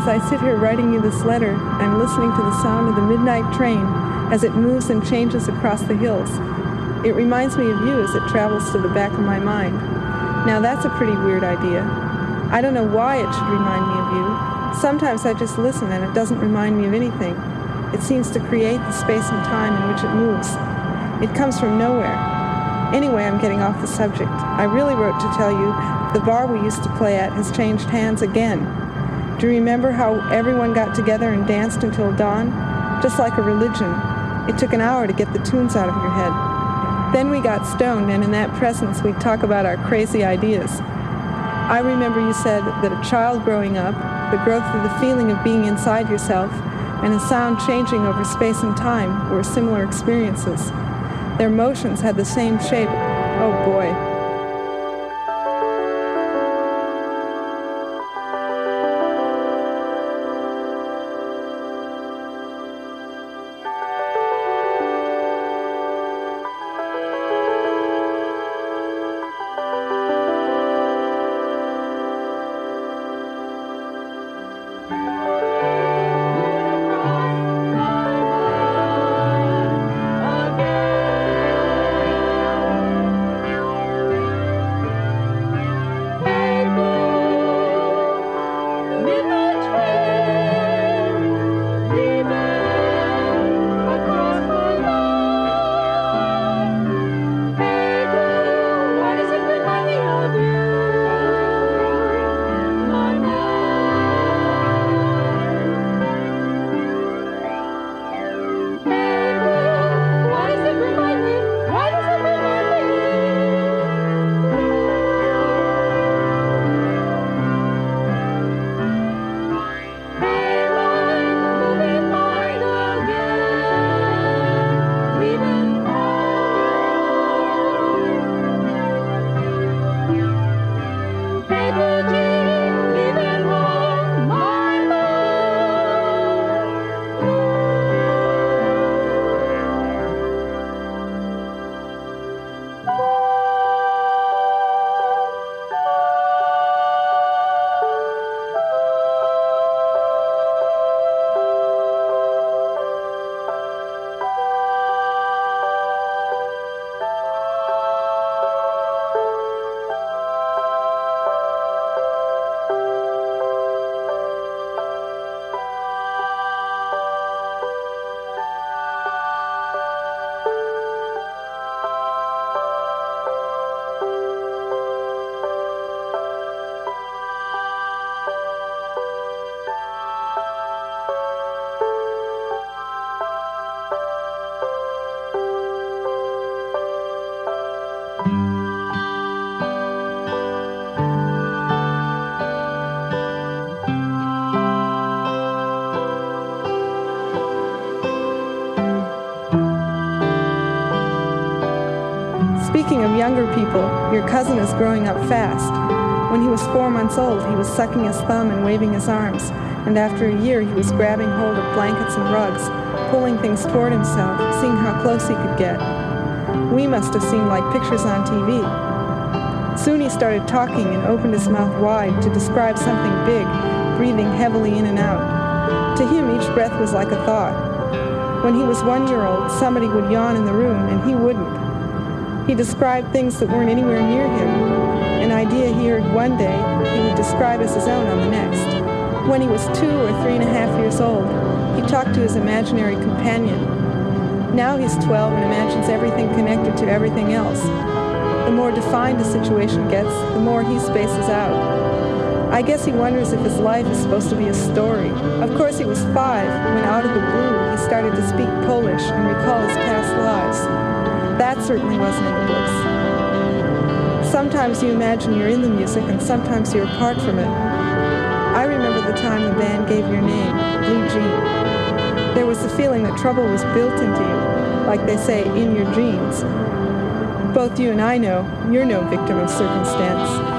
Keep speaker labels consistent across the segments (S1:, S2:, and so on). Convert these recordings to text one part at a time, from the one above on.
S1: as I sit here writing you this letter, I'm listening to the sound of the midnight train as it moves and changes across the hills. It reminds me of you as it travels to the back of my mind. Now that's a pretty weird idea. I don't know why it should remind me of you. Sometimes I just listen and it doesn't remind me of anything. It seems to create the space and time in which it moves. It comes from nowhere. Anyway, I'm getting off the subject. I really wrote to tell you the bar we used to play at has changed hands again. Do you remember how everyone got together and danced until dawn? Just like a religion. It took an hour to get the tunes out of your head. Then we got stoned, and in that presence, we'd talk about our crazy ideas. I remember you said that a child growing up, the growth of the feeling of being inside yourself, and a sound changing over space and time were similar experiences. Their motions had the same shape. Oh boy. Cousin is growing up fast. When he was four months old, he was sucking his thumb and waving his arms, and after a year, he was grabbing hold of blankets and rugs, pulling things toward himself, seeing how close he could get. We must have seemed like pictures on TV. Soon he started talking and opened his mouth wide to describe something big, breathing heavily in and out. To him, each breath was like a thought. When he was one year old, somebody would yawn in the room, and he wouldn't. He described things that weren't anywhere near him. An idea he heard one day, he would describe as his own on the next. When he was two or three and a half years old, he talked to his imaginary companion. Now he's 12 and imagines everything connected to everything else. The more defined a situation gets, the more he spaces out. I guess he wonders if his life is supposed to be a story. Of course, he was five when, out of the blue, he started to speak Polish and recall his past lives. That certainly wasn't in the books. Sometimes you imagine you're in the music, and sometimes you're apart from it. I remember the time the band gave your name, Blue Jean. There was the feeling that trouble was built into you, like they say, in your genes. Both you and I know you're no victim of circumstance.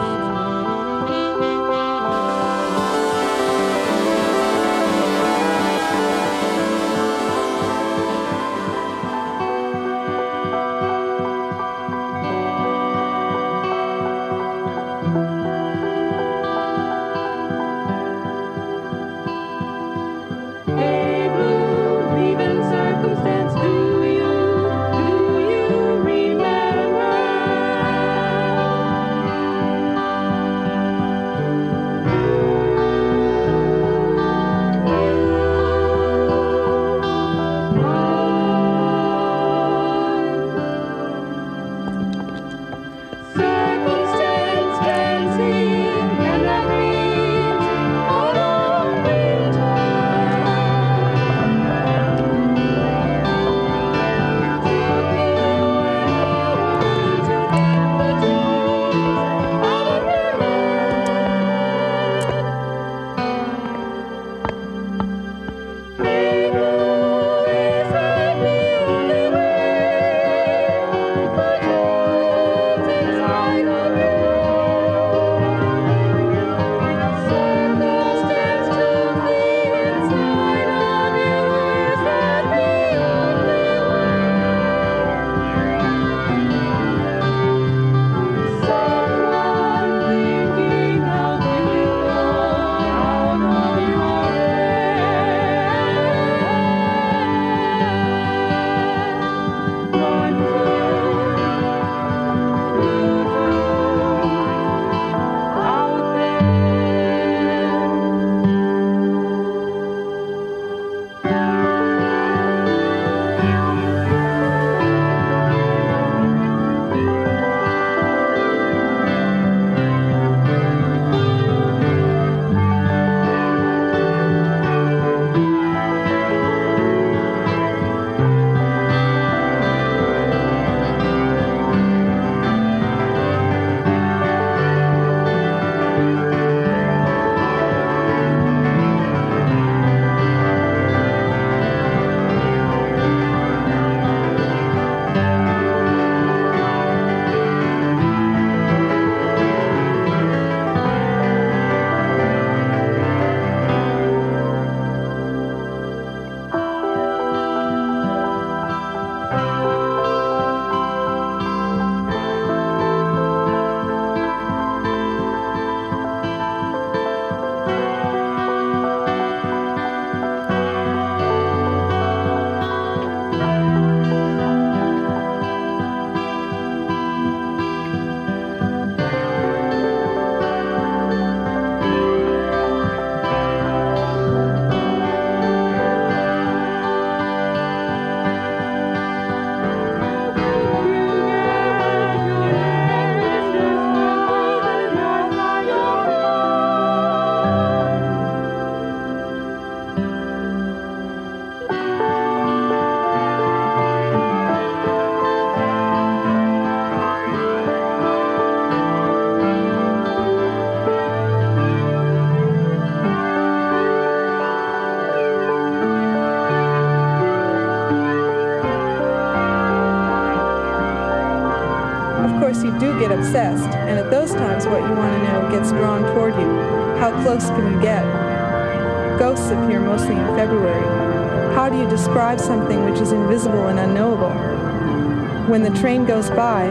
S1: When the train goes by,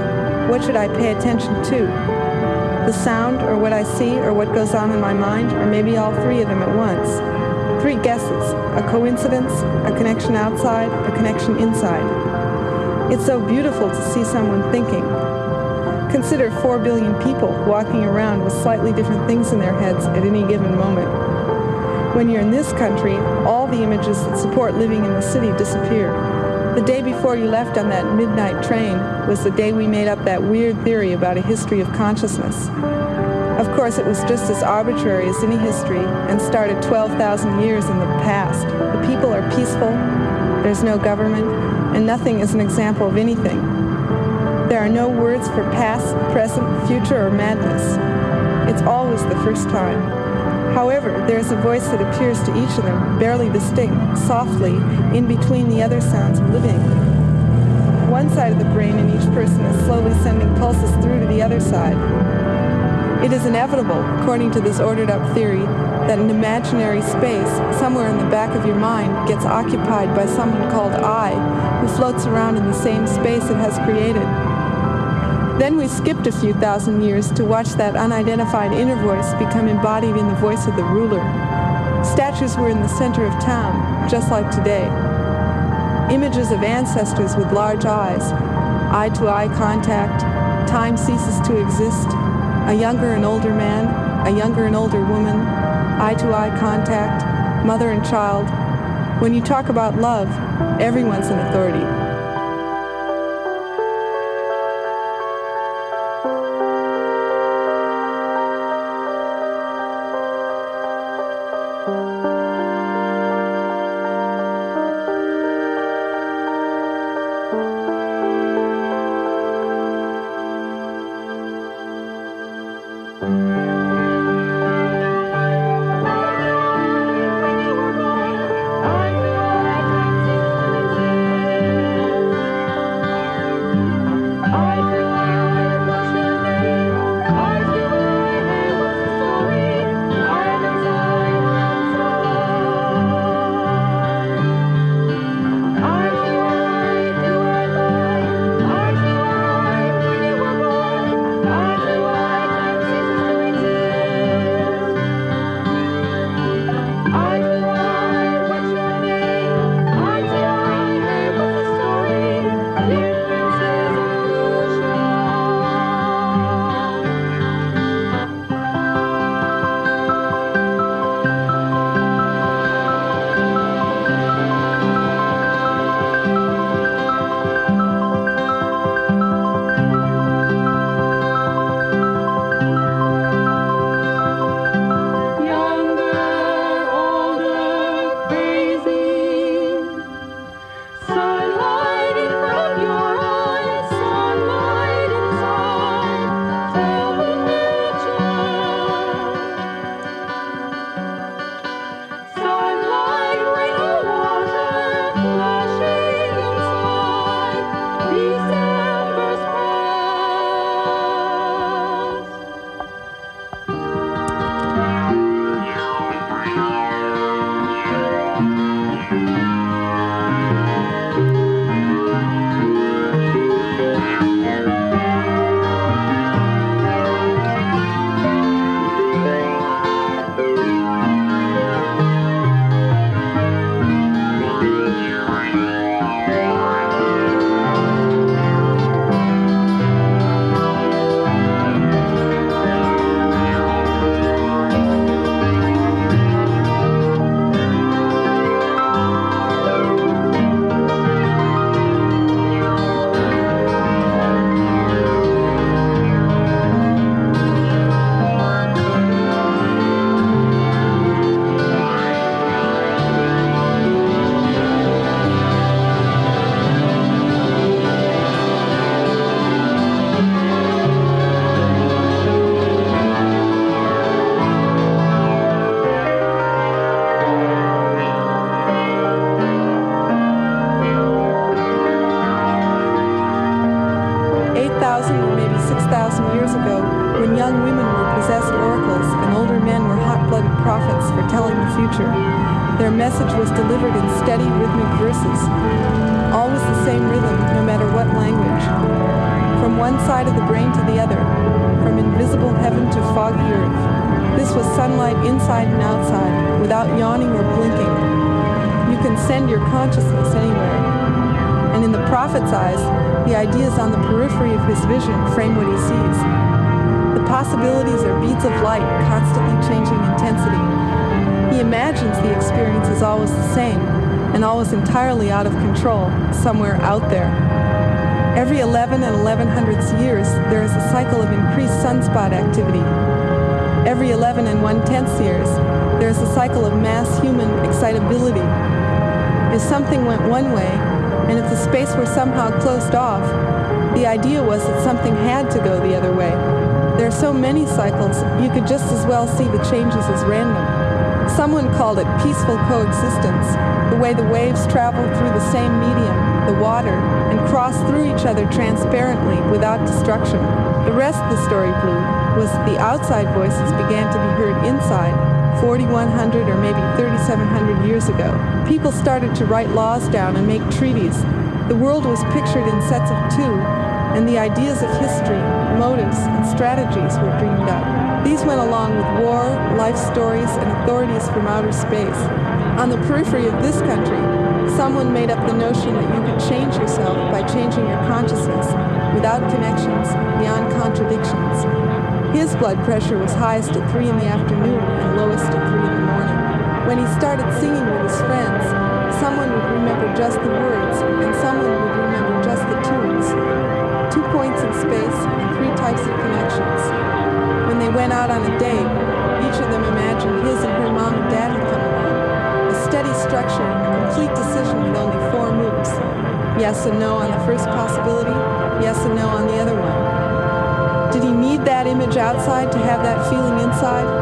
S1: what should I pay attention to? The sound, or what I see, or what goes on in my mind, or maybe all three of them at once? Three guesses a coincidence, a connection outside, a connection inside. It's so beautiful to see someone thinking. Consider 4 billion people walking around with slightly different things in their heads at any given moment. When you're in this country, all the images that support living in the city disappear. The day before you left on that midnight train was the day we made up that weird theory about a history of consciousness. Of course, it was just as arbitrary as any history and started 12,000 years in the past. The people are peaceful, there's no government, and nothing is an example of anything. There are no words for past, present, future, or madness. It's always the first time. However, there is a voice that appears to each of them, barely distinct, softly, in between the other sounds of living. One side of the brain in each person is slowly sending pulses through to the other side. It is inevitable, according to this ordered up theory, that an imaginary space somewhere in the back of your mind gets occupied by someone called I, who floats around in the same space it has created. Then we skipped a few thousand years to watch that unidentified inner voice become embodied in the voice of the ruler. Statues were in the center of town, just like today. Images of ancestors with large eyes, eye to eye contact, time ceases to exist, a younger and older man, a younger and older woman, eye to eye contact, mother and child. When you talk about love, everyone's an authority. Send your consciousness anywhere. And in the prophet's eyes, the ideas on the periphery of his vision frame what he sees. The possibilities are beads of light, constantly changing intensity. He imagines the experience is always the same, and always entirely out of control, somewhere out there. Every 11 and 11 hundredths years, there is a cycle of increased sunspot activity. Every 11 and 1 tenths years, there is a cycle of mass human excitability. If something went one way, and if the space were somehow closed off, the idea was that something had to go the other way. There are so many cycles, you could just as well see the changes as random. Someone called it peaceful coexistence, the way the waves travel through the same medium, the water, and cross through each other transparently without destruction. The rest of the story, Blue was that the outside voices began to be heard inside 4,100 or maybe 3,700 years ago. People started to write laws down and make treaties. The world was pictured in sets of two, and the ideas of history, motives, and strategies were dreamed up. These went along with war, life stories, and authorities from outer space. On the periphery of this country, someone made up the notion that you could change yourself by changing your consciousness without connections, beyond contradictions. His blood pressure was highest at 3 in the afternoon and lowest at 3 in the morning. When he started singing with his friends, someone would remember just the words and someone would remember just the tunes. Two points in space and three types of connections. When they went out on a date, each of them imagined his and her mom and dad had come along. A steady structure, a complete decision with only four moves. Yes and no on the first possibility, yes and no on the other one. Did he need that image outside to have that feeling inside?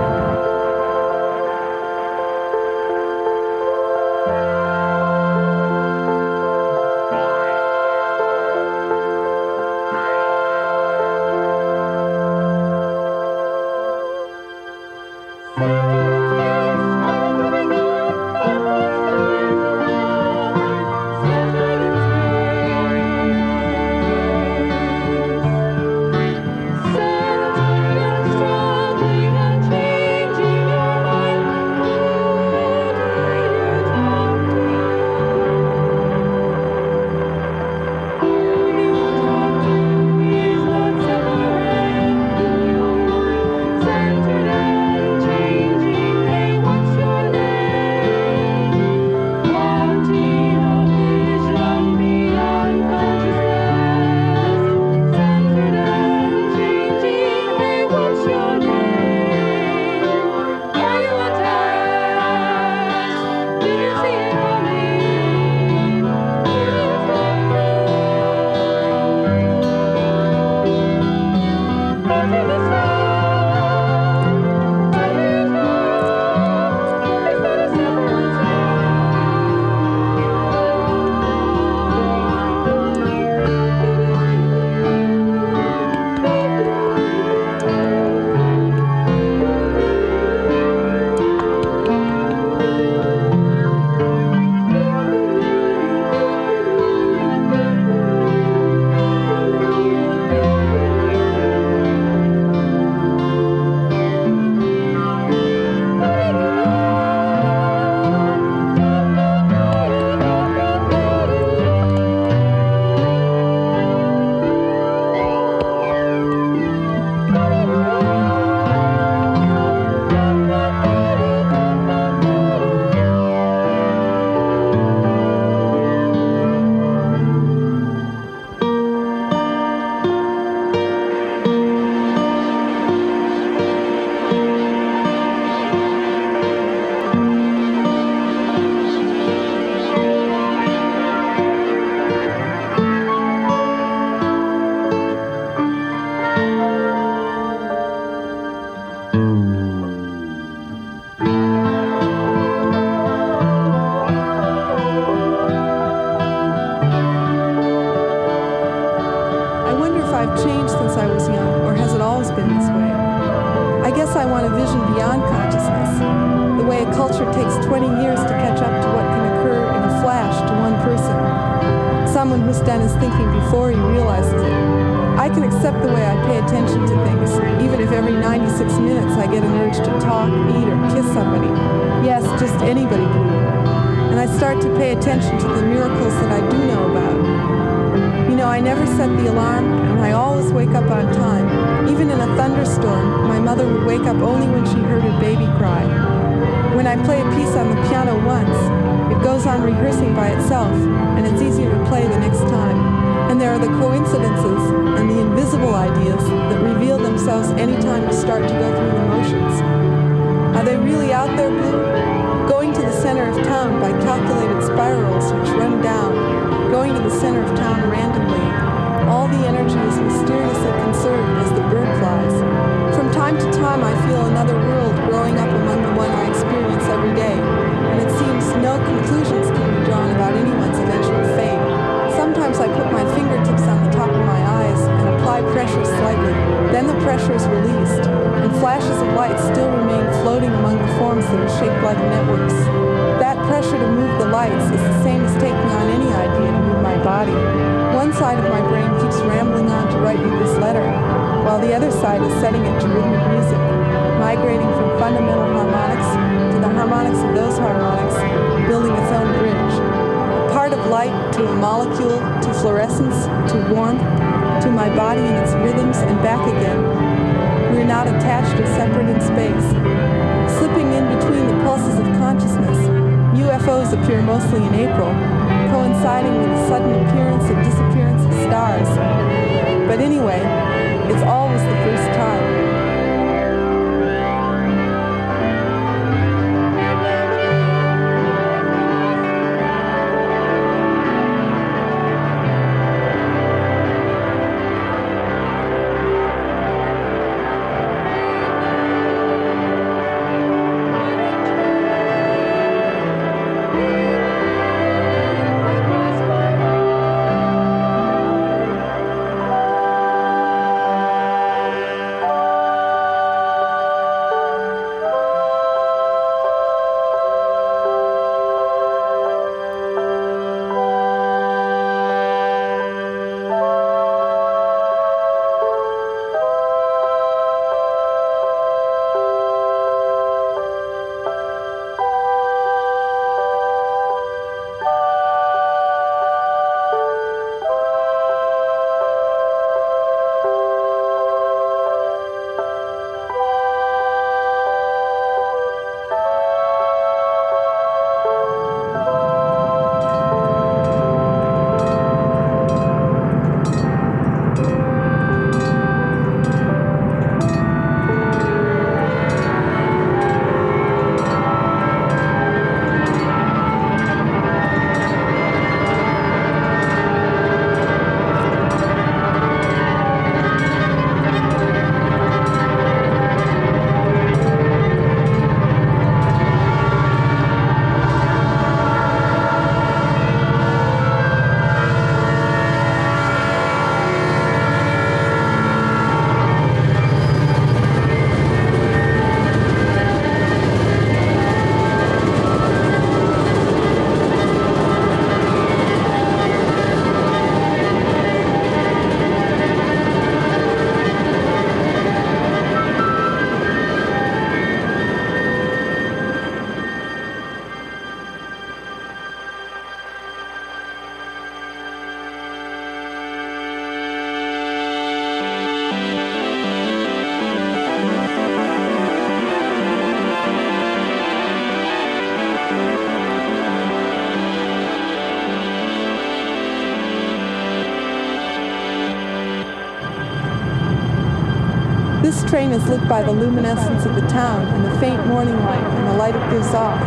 S2: is
S1: lit by the luminescence of the town and the faint morning light and the light it gives off.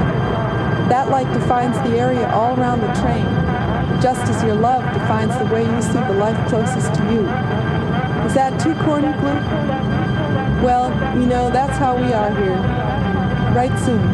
S1: That light defines the area all around the train, just as your love defines the way you see the life closest to you. Is that too corny, Blue? Well, you know, that's how we are here. Write soon.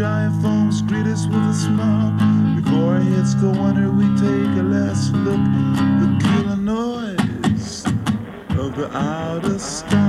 S3: giant phones greet us with a smile. Before it hits the wonder. we take a last look. The killer noise of the outer sky.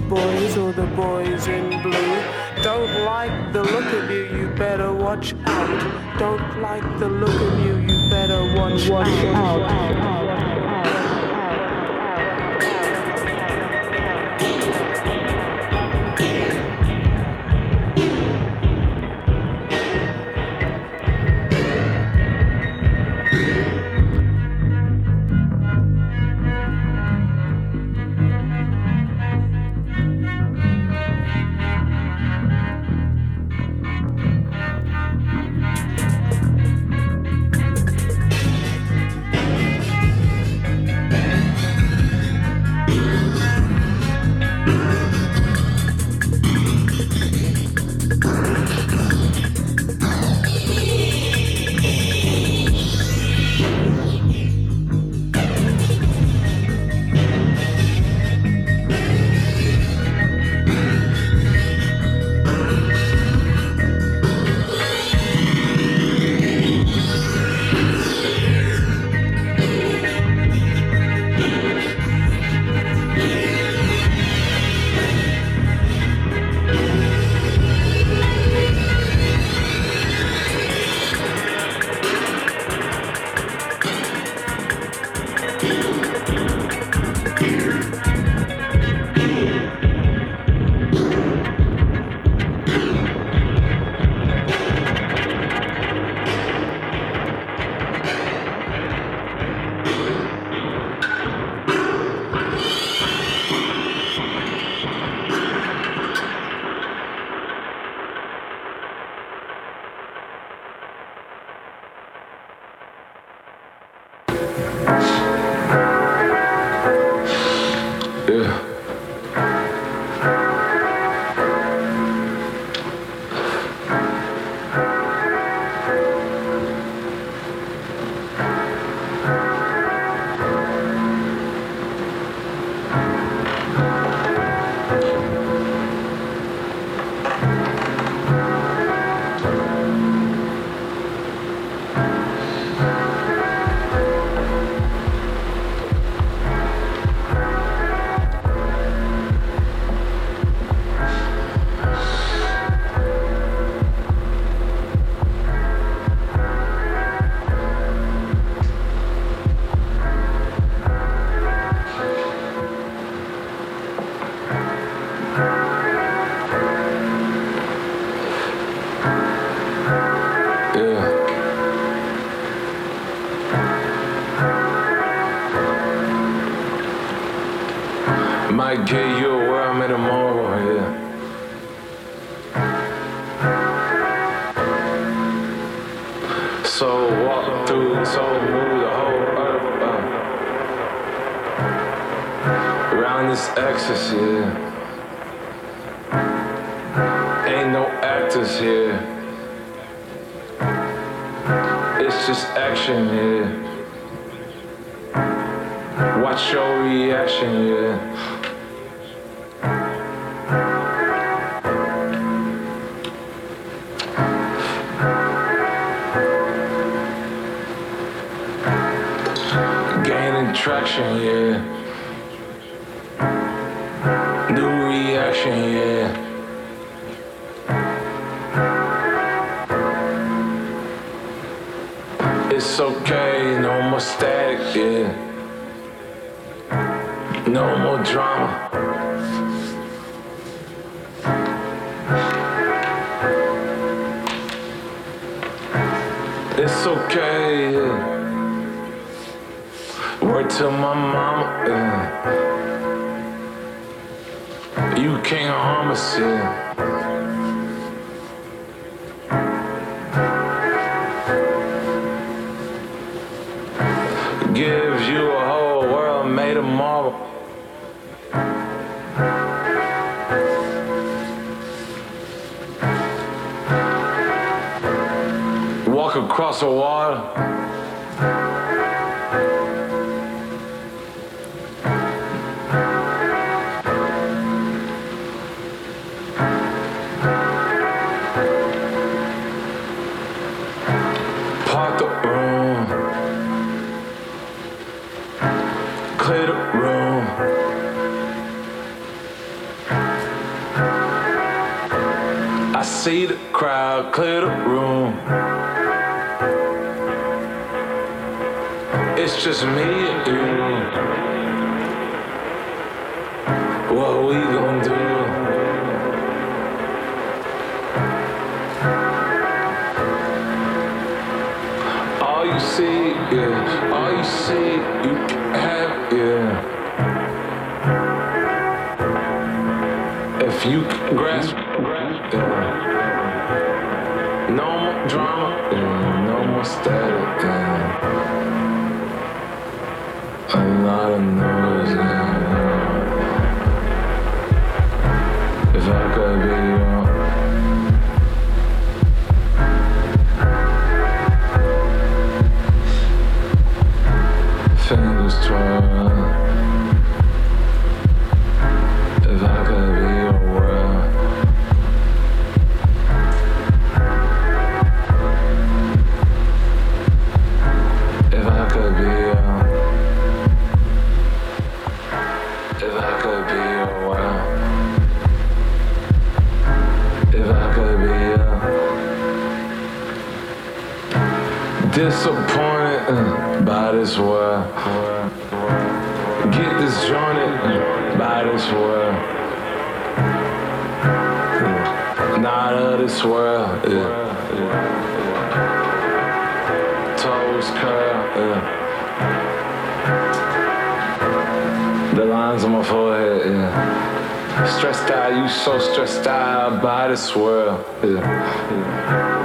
S4: Boys or the boys in blue don't like the look of you, you better watch out. Don't like the look of you, you better watch, out.
S5: I'm show reaction, yeah. Gaining traction, yeah. No more drama. It's okay. Wait Word to my mama. Yeah. You can't harm us. Yeah. across a wall. The room. Clear the room. I see the crowd clear the just me I swear. Yeah. yeah.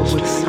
S6: With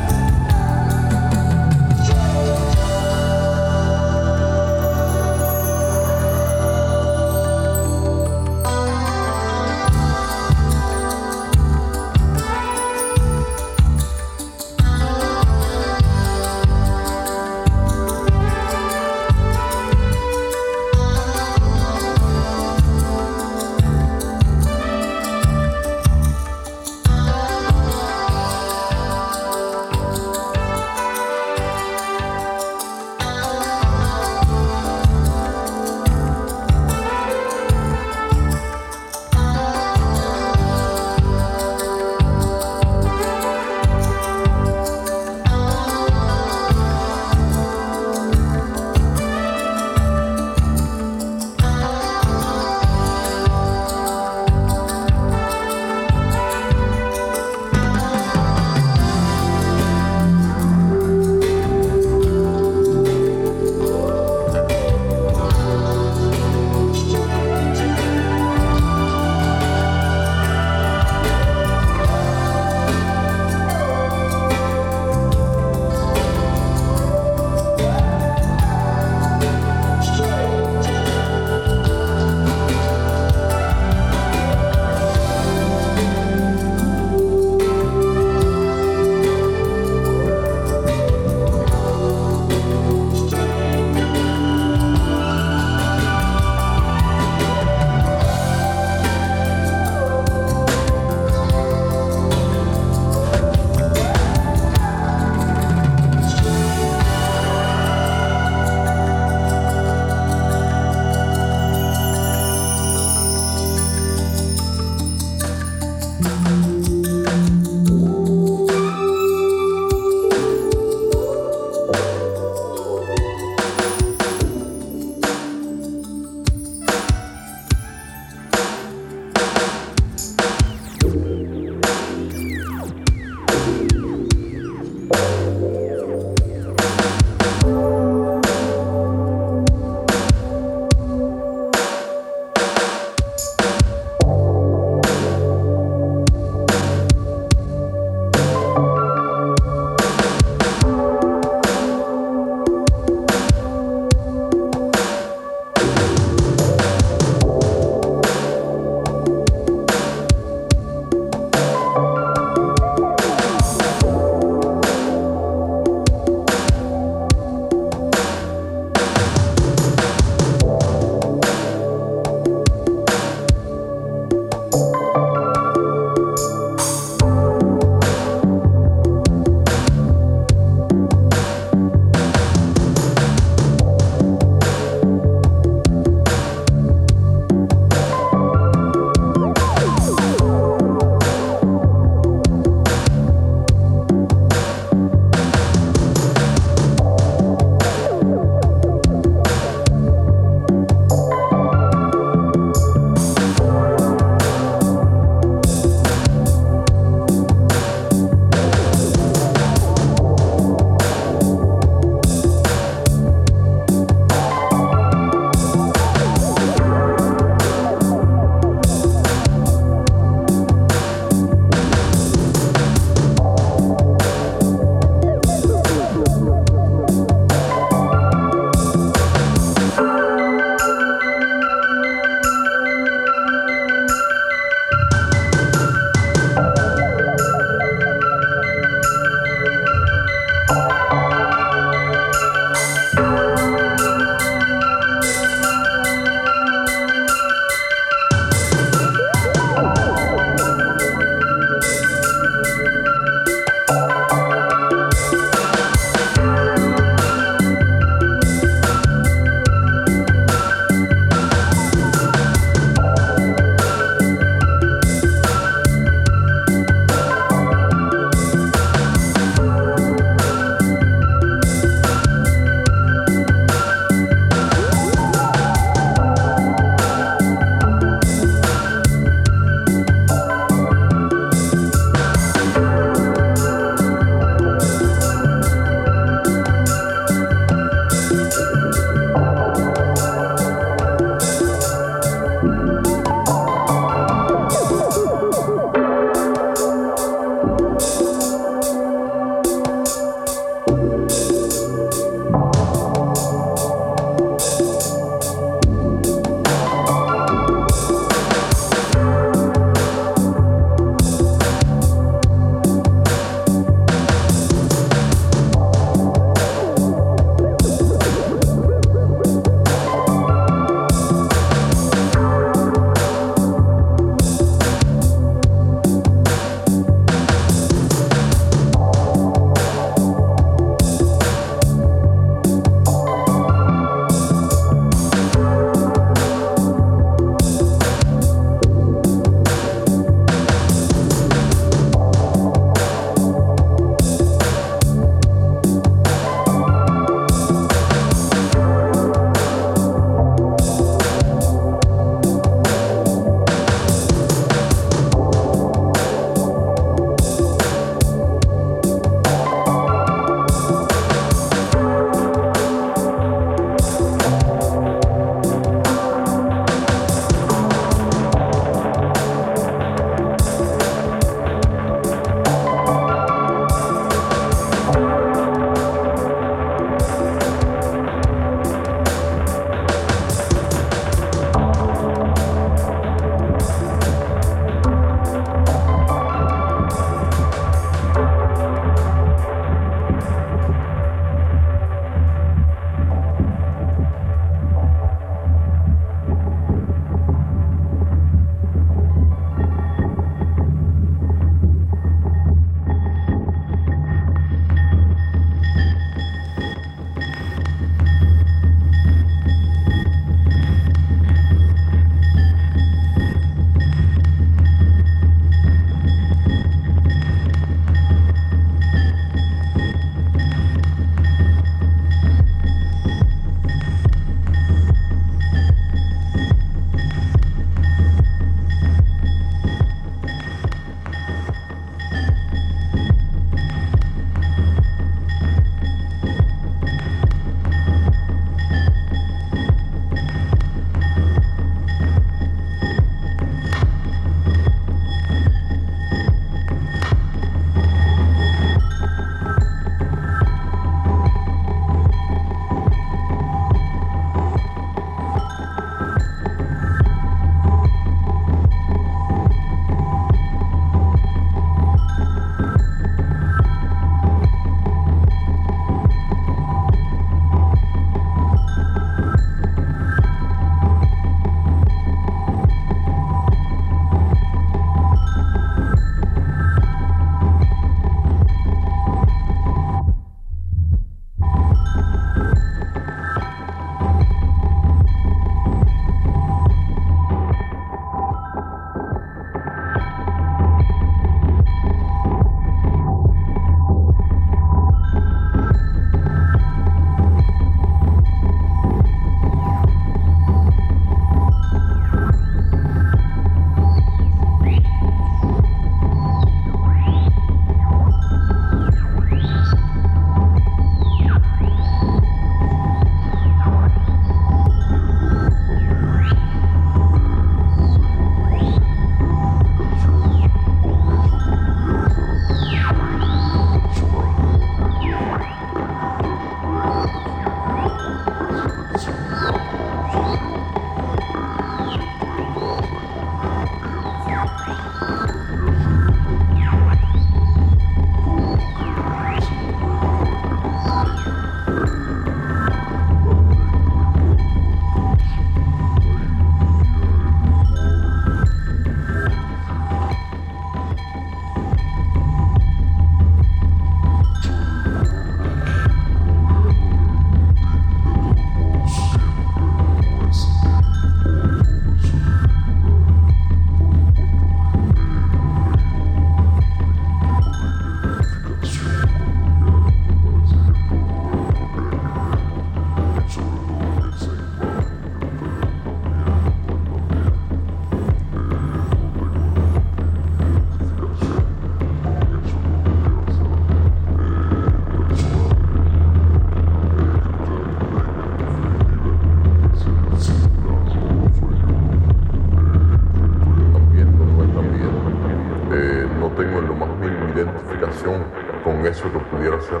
S6: lo más mínima identificación
S7: con eso que pudiera ser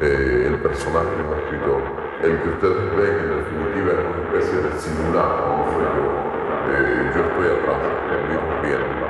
S7: eh, el personaje de un escritor. El que ustedes ven en definitiva es una especie de simulacro, no soy yo. Eh, yo estoy atrás, el mismo viene.